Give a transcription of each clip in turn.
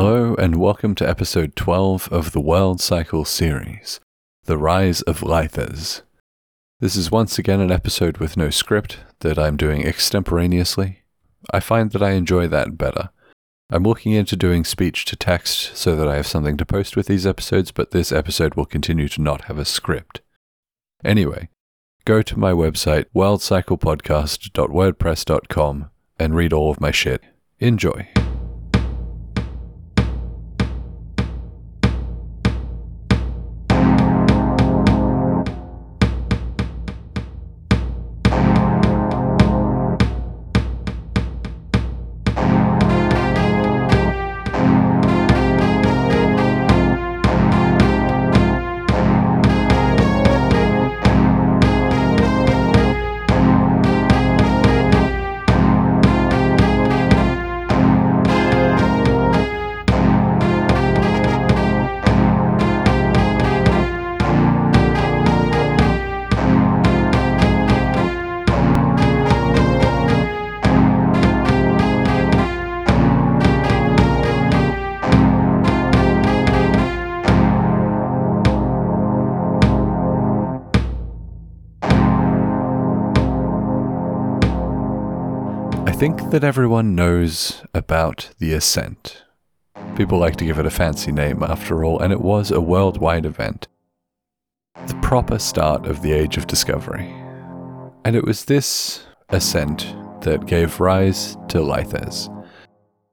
Hello, and welcome to episode 12 of the World Cycle series The Rise of Lithez. This is once again an episode with no script that I'm doing extemporaneously. I find that I enjoy that better. I'm looking into doing speech to text so that I have something to post with these episodes, but this episode will continue to not have a script. Anyway, go to my website, worldcyclepodcast.wordpress.com, and read all of my shit. Enjoy. Think that everyone knows about the Ascent. People like to give it a fancy name, after all, and it was a worldwide event. The proper start of the Age of Discovery. And it was this ascent that gave rise to Lithez.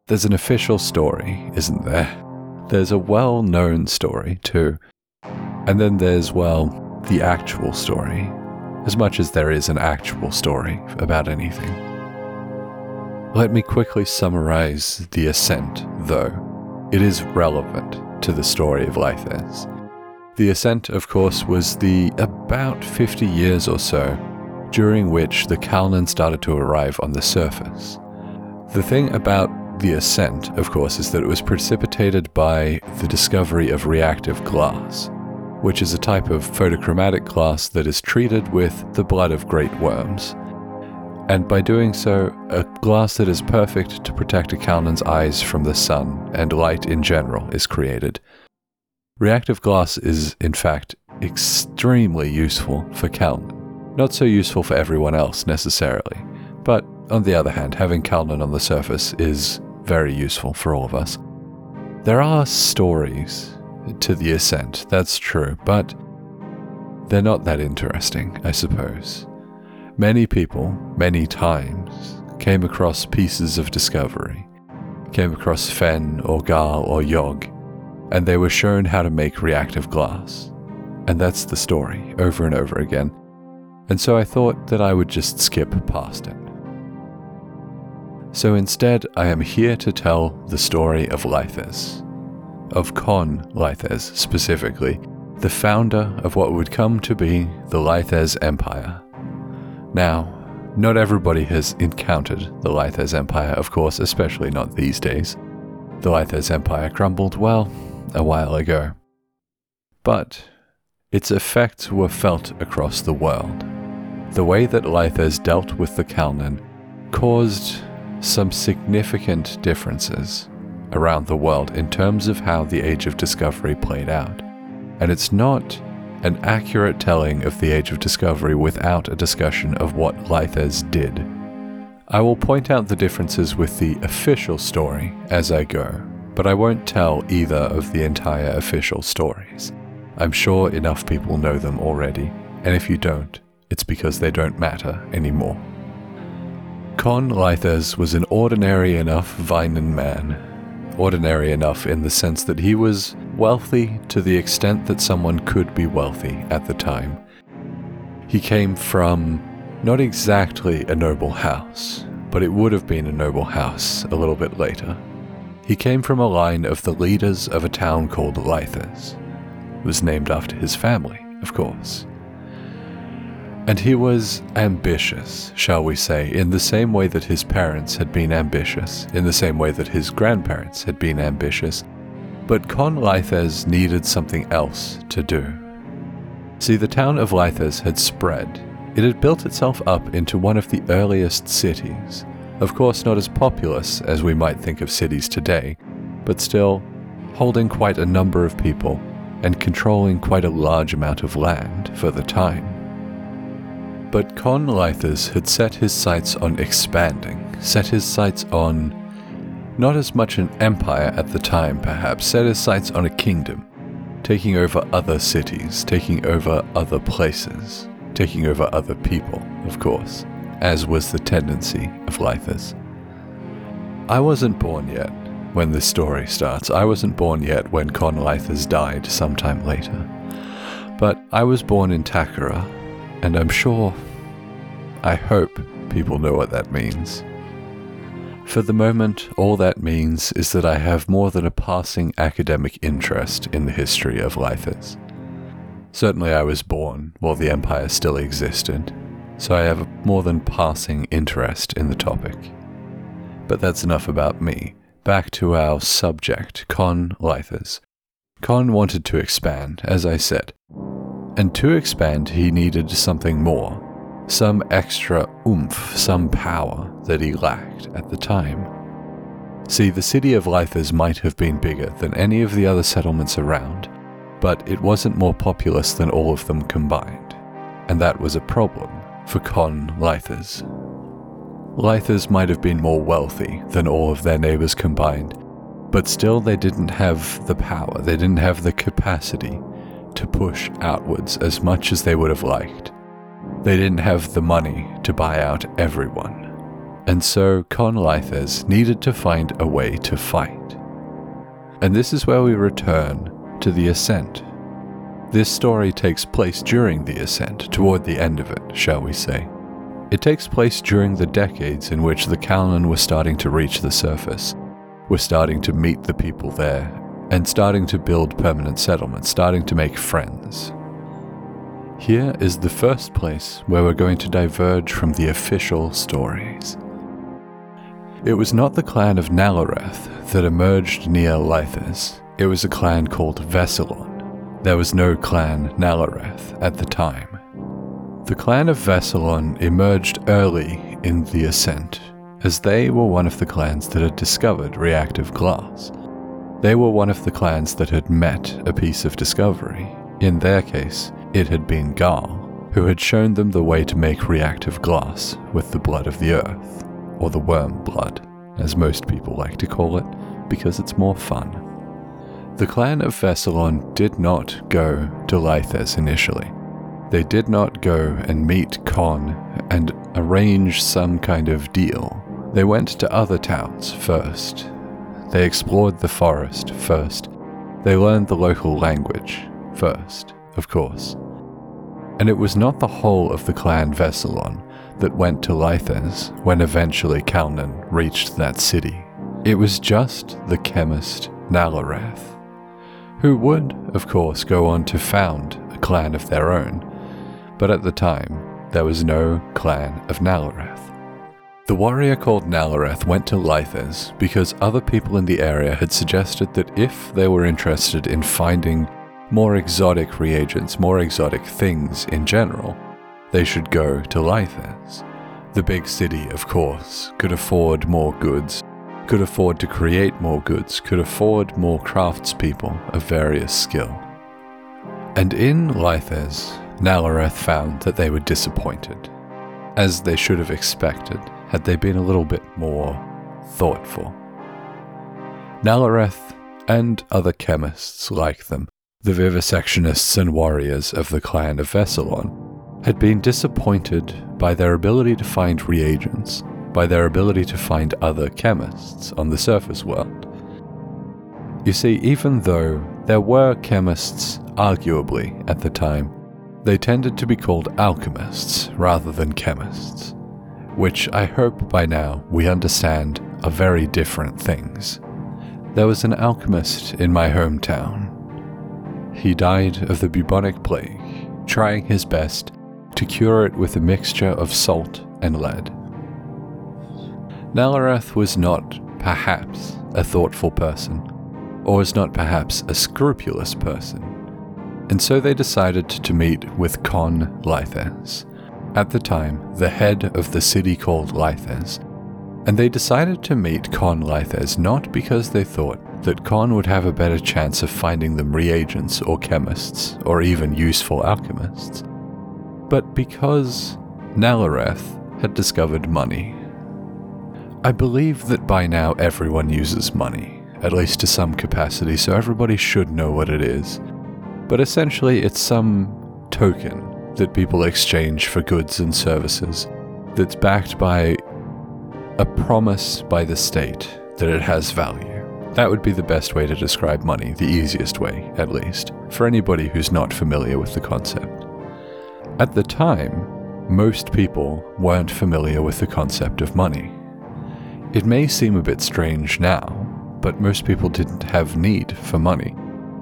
There's an official story, isn't there? There's a well known story, too. And then there's, well, the actual story, as much as there is an actual story about anything. Let me quickly summarize the ascent, though. It is relevant to the story of Lithez. The ascent, of course, was the about 50 years or so during which the Kalnan started to arrive on the surface. The thing about the ascent, of course, is that it was precipitated by the discovery of reactive glass, which is a type of photochromatic glass that is treated with the blood of great worms and by doing so, a glass that is perfect to protect a Kalnan's eyes from the sun and light in general is created. Reactive glass is, in fact, extremely useful for Kalnan. Not so useful for everyone else necessarily, but on the other hand, having Kalnan on the surface is very useful for all of us. There are stories to the ascent, that's true, but they're not that interesting, I suppose. Many people, many times, came across pieces of discovery, came across Fen or Gal or Yog, and they were shown how to make reactive glass. And that's the story, over and over again. And so I thought that I would just skip past it. So instead, I am here to tell the story of Lithez, of Con Lithez specifically, the founder of what would come to be the Lithez Empire. Now, not everybody has encountered the Lithez Empire, of course, especially not these days. The Lithez Empire crumbled, well, a while ago. But its effects were felt across the world. The way that Lithez dealt with the Kalnan caused some significant differences around the world in terms of how the Age of Discovery played out. And it's not an accurate telling of the Age of Discovery without a discussion of what Lithez did. I will point out the differences with the official story as I go, but I won't tell either of the entire official stories. I'm sure enough people know them already, and if you don't, it's because they don't matter anymore. Con Lithez was an ordinary enough Vinan man. Ordinary enough in the sense that he was wealthy to the extent that someone could be wealthy at the time. He came from not exactly a noble house, but it would have been a noble house a little bit later. He came from a line of the leaders of a town called Lithez. It was named after his family, of course. And he was ambitious, shall we say, in the same way that his parents had been ambitious, in the same way that his grandparents had been ambitious, but Con Lithez needed something else to do. See, the town of Lithez had spread. It had built itself up into one of the earliest cities. Of course, not as populous as we might think of cities today, but still holding quite a number of people and controlling quite a large amount of land for the time. But Con Lithez had set his sights on expanding, set his sights on not as much an empire at the time, perhaps, set his sights on a kingdom, taking over other cities, taking over other places, taking over other people, of course, as was the tendency of Lithez. I wasn't born yet when this story starts. I wasn't born yet when Con Lithez died sometime later. But I was born in Takara, and I'm sure, I hope people know what that means. For the moment, all that means is that I have more than a passing academic interest in the history of Lithez. Certainly, I was born while the Empire still existed, so I have a more than passing interest in the topic. But that's enough about me. Back to our subject, Con Lithez. Con wanted to expand, as I said. And to expand, he needed something more some extra oomph, some power that he lacked at the time. See, the city of Lithez might have been bigger than any of the other settlements around, but it wasn't more populous than all of them combined, and that was a problem for Con Lithez. Lithez might have been more wealthy than all of their neighbors combined, but still they didn't have the power, they didn't have the capacity to push outwards as much as they would have liked. They didn't have the money to buy out everyone. And so Con needed to find a way to fight. And this is where we return to the Ascent. This story takes place during the Ascent, toward the end of it, shall we say. It takes place during the decades in which the Kalnan were starting to reach the surface, were starting to meet the people there, and starting to build permanent settlements, starting to make friends, here is the first place where we're going to diverge from the official stories. It was not the clan of Nalareth that emerged near Lithez, it was a clan called Veselon. There was no clan Nalareth at the time. The clan of Veselon emerged early in the ascent, as they were one of the clans that had discovered reactive glass. They were one of the clans that had met a piece of discovery. In their case, it had been Garl, who had shown them the way to make reactive glass with the blood of the earth, or the worm blood, as most people like to call it, because it's more fun. The clan of Veselon did not go to Lithez initially. They did not go and meet Con and arrange some kind of deal. They went to other towns first. They explored the forest first. They learned the local language first, of course and it was not the whole of the clan Veselon that went to Lithez when eventually Kalnan reached that city. It was just the chemist Nalareth, who would, of course, go on to found a clan of their own, but at the time there was no clan of Nalareth. The warrior called Nalareth went to Lithez because other people in the area had suggested that if they were interested in finding more exotic reagents, more exotic things in general, they should go to Lithez. The big city, of course, could afford more goods, could afford to create more goods, could afford more craftspeople of various skill. And in Lithez, Nalareth found that they were disappointed, as they should have expected had they been a little bit more thoughtful. Nalareth and other chemists like them the vivisectionists and warriors of the clan of Veselon had been disappointed by their ability to find reagents, by their ability to find other chemists on the surface world. You see, even though there were chemists, arguably, at the time, they tended to be called alchemists rather than chemists, which I hope by now we understand are very different things. There was an alchemist in my hometown he died of the bubonic plague, trying his best to cure it with a mixture of salt and lead. Nalareth was not, perhaps, a thoughtful person, or was not perhaps a scrupulous person, and so they decided to meet with Con Lithez, at the time the head of the city called Lithez, and they decided to meet Con Lithez not because they thought that Con would have a better chance of finding them reagents or chemists, or even useful alchemists. But because Nalareth had discovered money. I believe that by now everyone uses money, at least to some capacity, so everybody should know what it is. But essentially, it's some token that people exchange for goods and services that's backed by a promise by the state that it has value. That would be the best way to describe money, the easiest way, at least, for anybody who's not familiar with the concept. At the time, most people weren't familiar with the concept of money. It may seem a bit strange now, but most people didn't have need for money.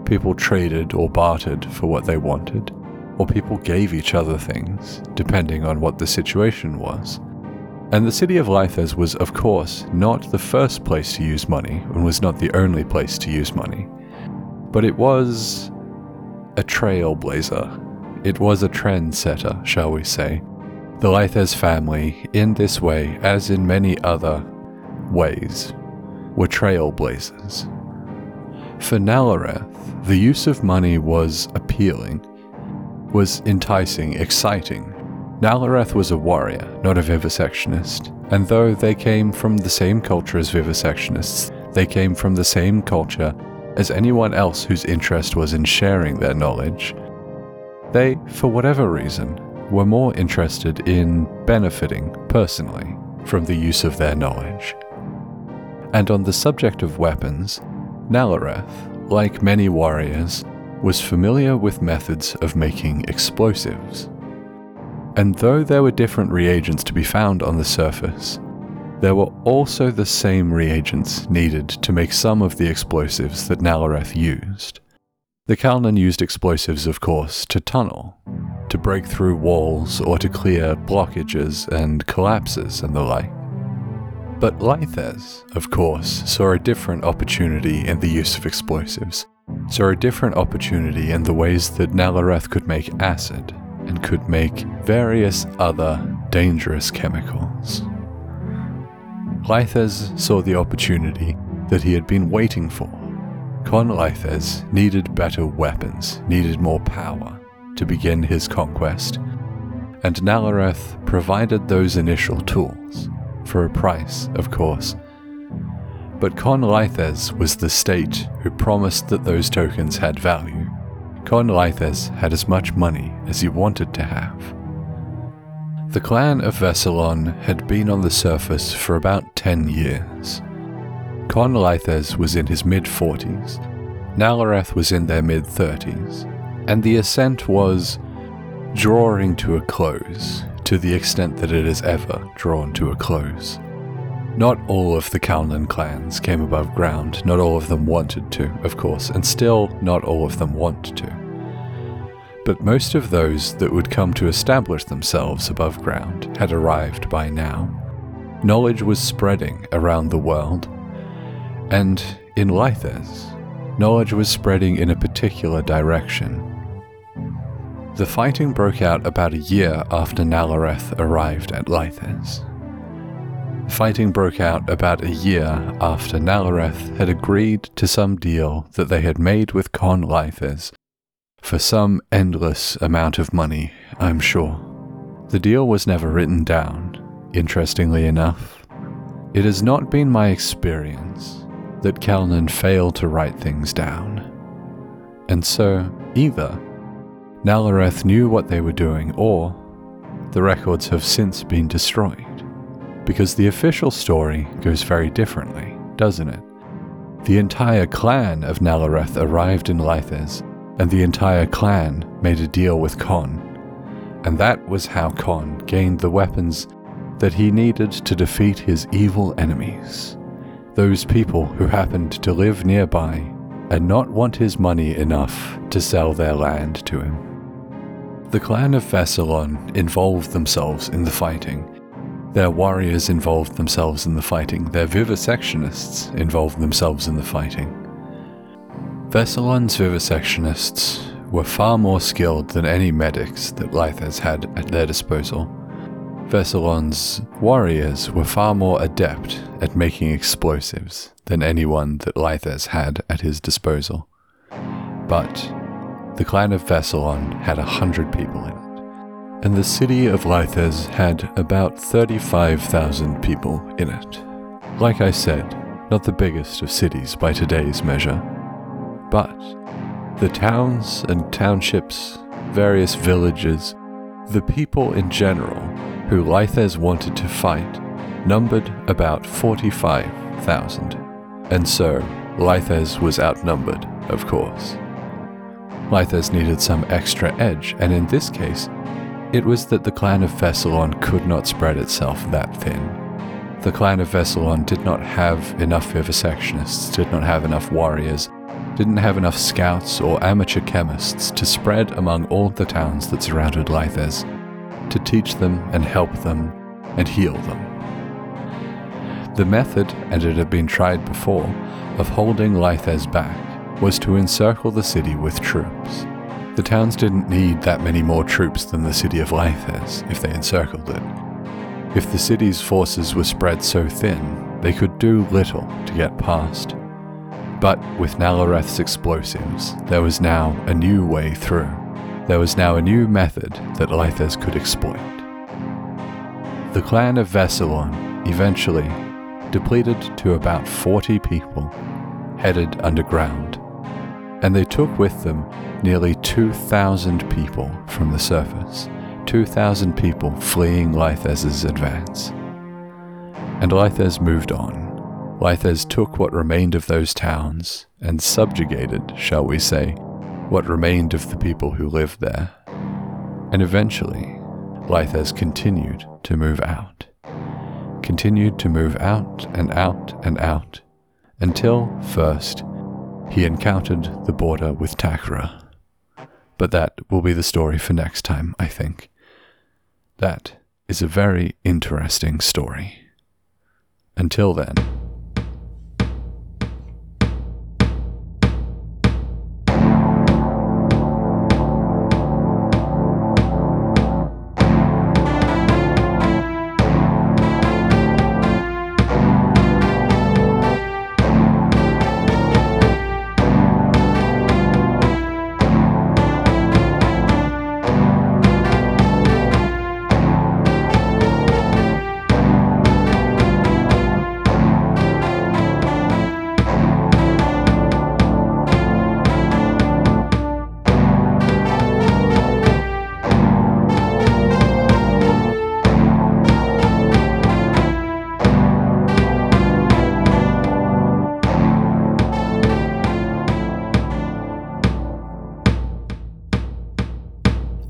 People traded or bartered for what they wanted, or people gave each other things, depending on what the situation was. And the city of Lithez was, of course, not the first place to use money, and was not the only place to use money. But it was a trailblazer. It was a trendsetter, shall we say. The Lithez family, in this way, as in many other ways, were trailblazers. For Nalareth, the use of money was appealing, was enticing, exciting, Nalareth was a warrior, not a vivisectionist, and though they came from the same culture as vivisectionists, they came from the same culture as anyone else whose interest was in sharing their knowledge. They, for whatever reason, were more interested in benefiting personally from the use of their knowledge. And on the subject of weapons, Nalareth, like many warriors, was familiar with methods of making explosives. And though there were different reagents to be found on the surface, there were also the same reagents needed to make some of the explosives that Nalareth used. The Kalnan used explosives, of course, to tunnel, to break through walls or to clear blockages and collapses and the like. But Lithez, of course, saw a different opportunity in the use of explosives, saw a different opportunity in the ways that Nalareth could make acid, and could make various other dangerous chemicals. Lithez saw the opportunity that he had been waiting for. Con Lithez needed better weapons, needed more power to begin his conquest, and Nalareth provided those initial tools, for a price, of course. But Con Lithez was the state who promised that those tokens had value, Con had as much money as he wanted to have. The clan of Vessalon had been on the surface for about 10 years. Con was in his mid 40s, Nalareth was in their mid 30s, and the ascent was drawing to a close, to the extent that it has ever drawn to a close. Not all of the Kalnan clans came above ground, not all of them wanted to, of course, and still not all of them want to. But most of those that would come to establish themselves above ground had arrived by now. Knowledge was spreading around the world, and in Lithez, knowledge was spreading in a particular direction. The fighting broke out about a year after Nalareth arrived at Lithez. Fighting broke out about a year after Nalareth had agreed to some deal that they had made with Con Lithez for some endless amount of money, I'm sure. The deal was never written down, interestingly enough. It has not been my experience that Kalnan failed to write things down. And so, either Nalareth knew what they were doing, or the records have since been destroyed because the official story goes very differently, doesn't it? The entire clan of Nalareth arrived in Lithez, and the entire clan made a deal with Con. And that was how Con gained the weapons that he needed to defeat his evil enemies. Those people who happened to live nearby and not want his money enough to sell their land to him. The clan of Vessalon involved themselves in the fighting their warriors involved themselves in the fighting, their vivisectionists involved themselves in the fighting. Vessalon's vivisectionists were far more skilled than any medics that Lithez had at their disposal. Veselon's warriors were far more adept at making explosives than anyone that Lithez had at his disposal. But the clan of Veselon had a hundred people in it, and the city of Lithez had about 35,000 people in it. Like I said, not the biggest of cities by today's measure, but the towns and townships, various villages, the people in general who Lithez wanted to fight numbered about 45,000. And so, Lithez was outnumbered, of course. Lithez needed some extra edge, and in this case, it was that the clan of Veselon could not spread itself that thin. The clan of Veselon did not have enough vivisectionists, did not have enough warriors, didn't have enough scouts or amateur chemists to spread among all the towns that surrounded Lithez, to teach them and help them and heal them. The method, and it had been tried before, of holding Lithez back was to encircle the city with troops. The towns didn't need that many more troops than the city of Lithez if they encircled it. If the city's forces were spread so thin, they could do little to get past. But with Nalareth's explosives, there was now a new way through. There was now a new method that Lithez could exploit. The clan of Veselon eventually, depleted to about 40 people, headed underground, and they took with them nearly 2,000 people from the surface, 2,000 people fleeing Lithez's advance. And Lithez moved on. Lithez took what remained of those towns and subjugated, shall we say, what remained of the people who lived there. And eventually, Lithez continued to move out. Continued to move out and out and out until, first, he encountered the border with Takra. But that will be the story for next time, I think. That is a very interesting story. Until then,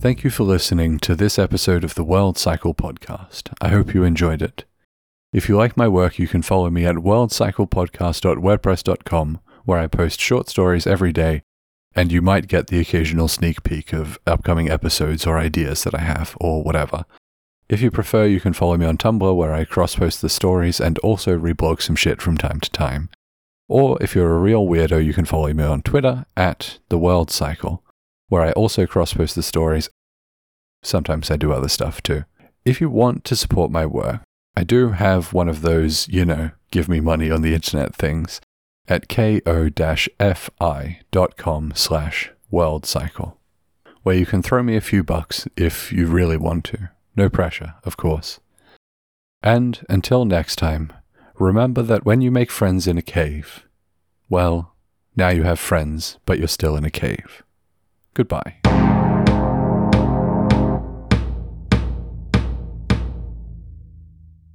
Thank you for listening to this episode of the World Cycle Podcast. I hope you enjoyed it. If you like my work, you can follow me at worldcyclepodcast.wordpress.com, where I post short stories every day, and you might get the occasional sneak peek of upcoming episodes or ideas that I have, or whatever. If you prefer, you can follow me on Tumblr, where I cross post the stories and also reblog some shit from time to time. Or if you're a real weirdo, you can follow me on Twitter at The World Cycle where I also cross post the stories. Sometimes I do other stuff too. If you want to support my work, I do have one of those, you know, give me money on the internet things at ko-fi.com slash world cycle, where you can throw me a few bucks if you really want to. No pressure, of course. And until next time, remember that when you make friends in a cave, well, now you have friends, but you're still in a cave. Goodbye.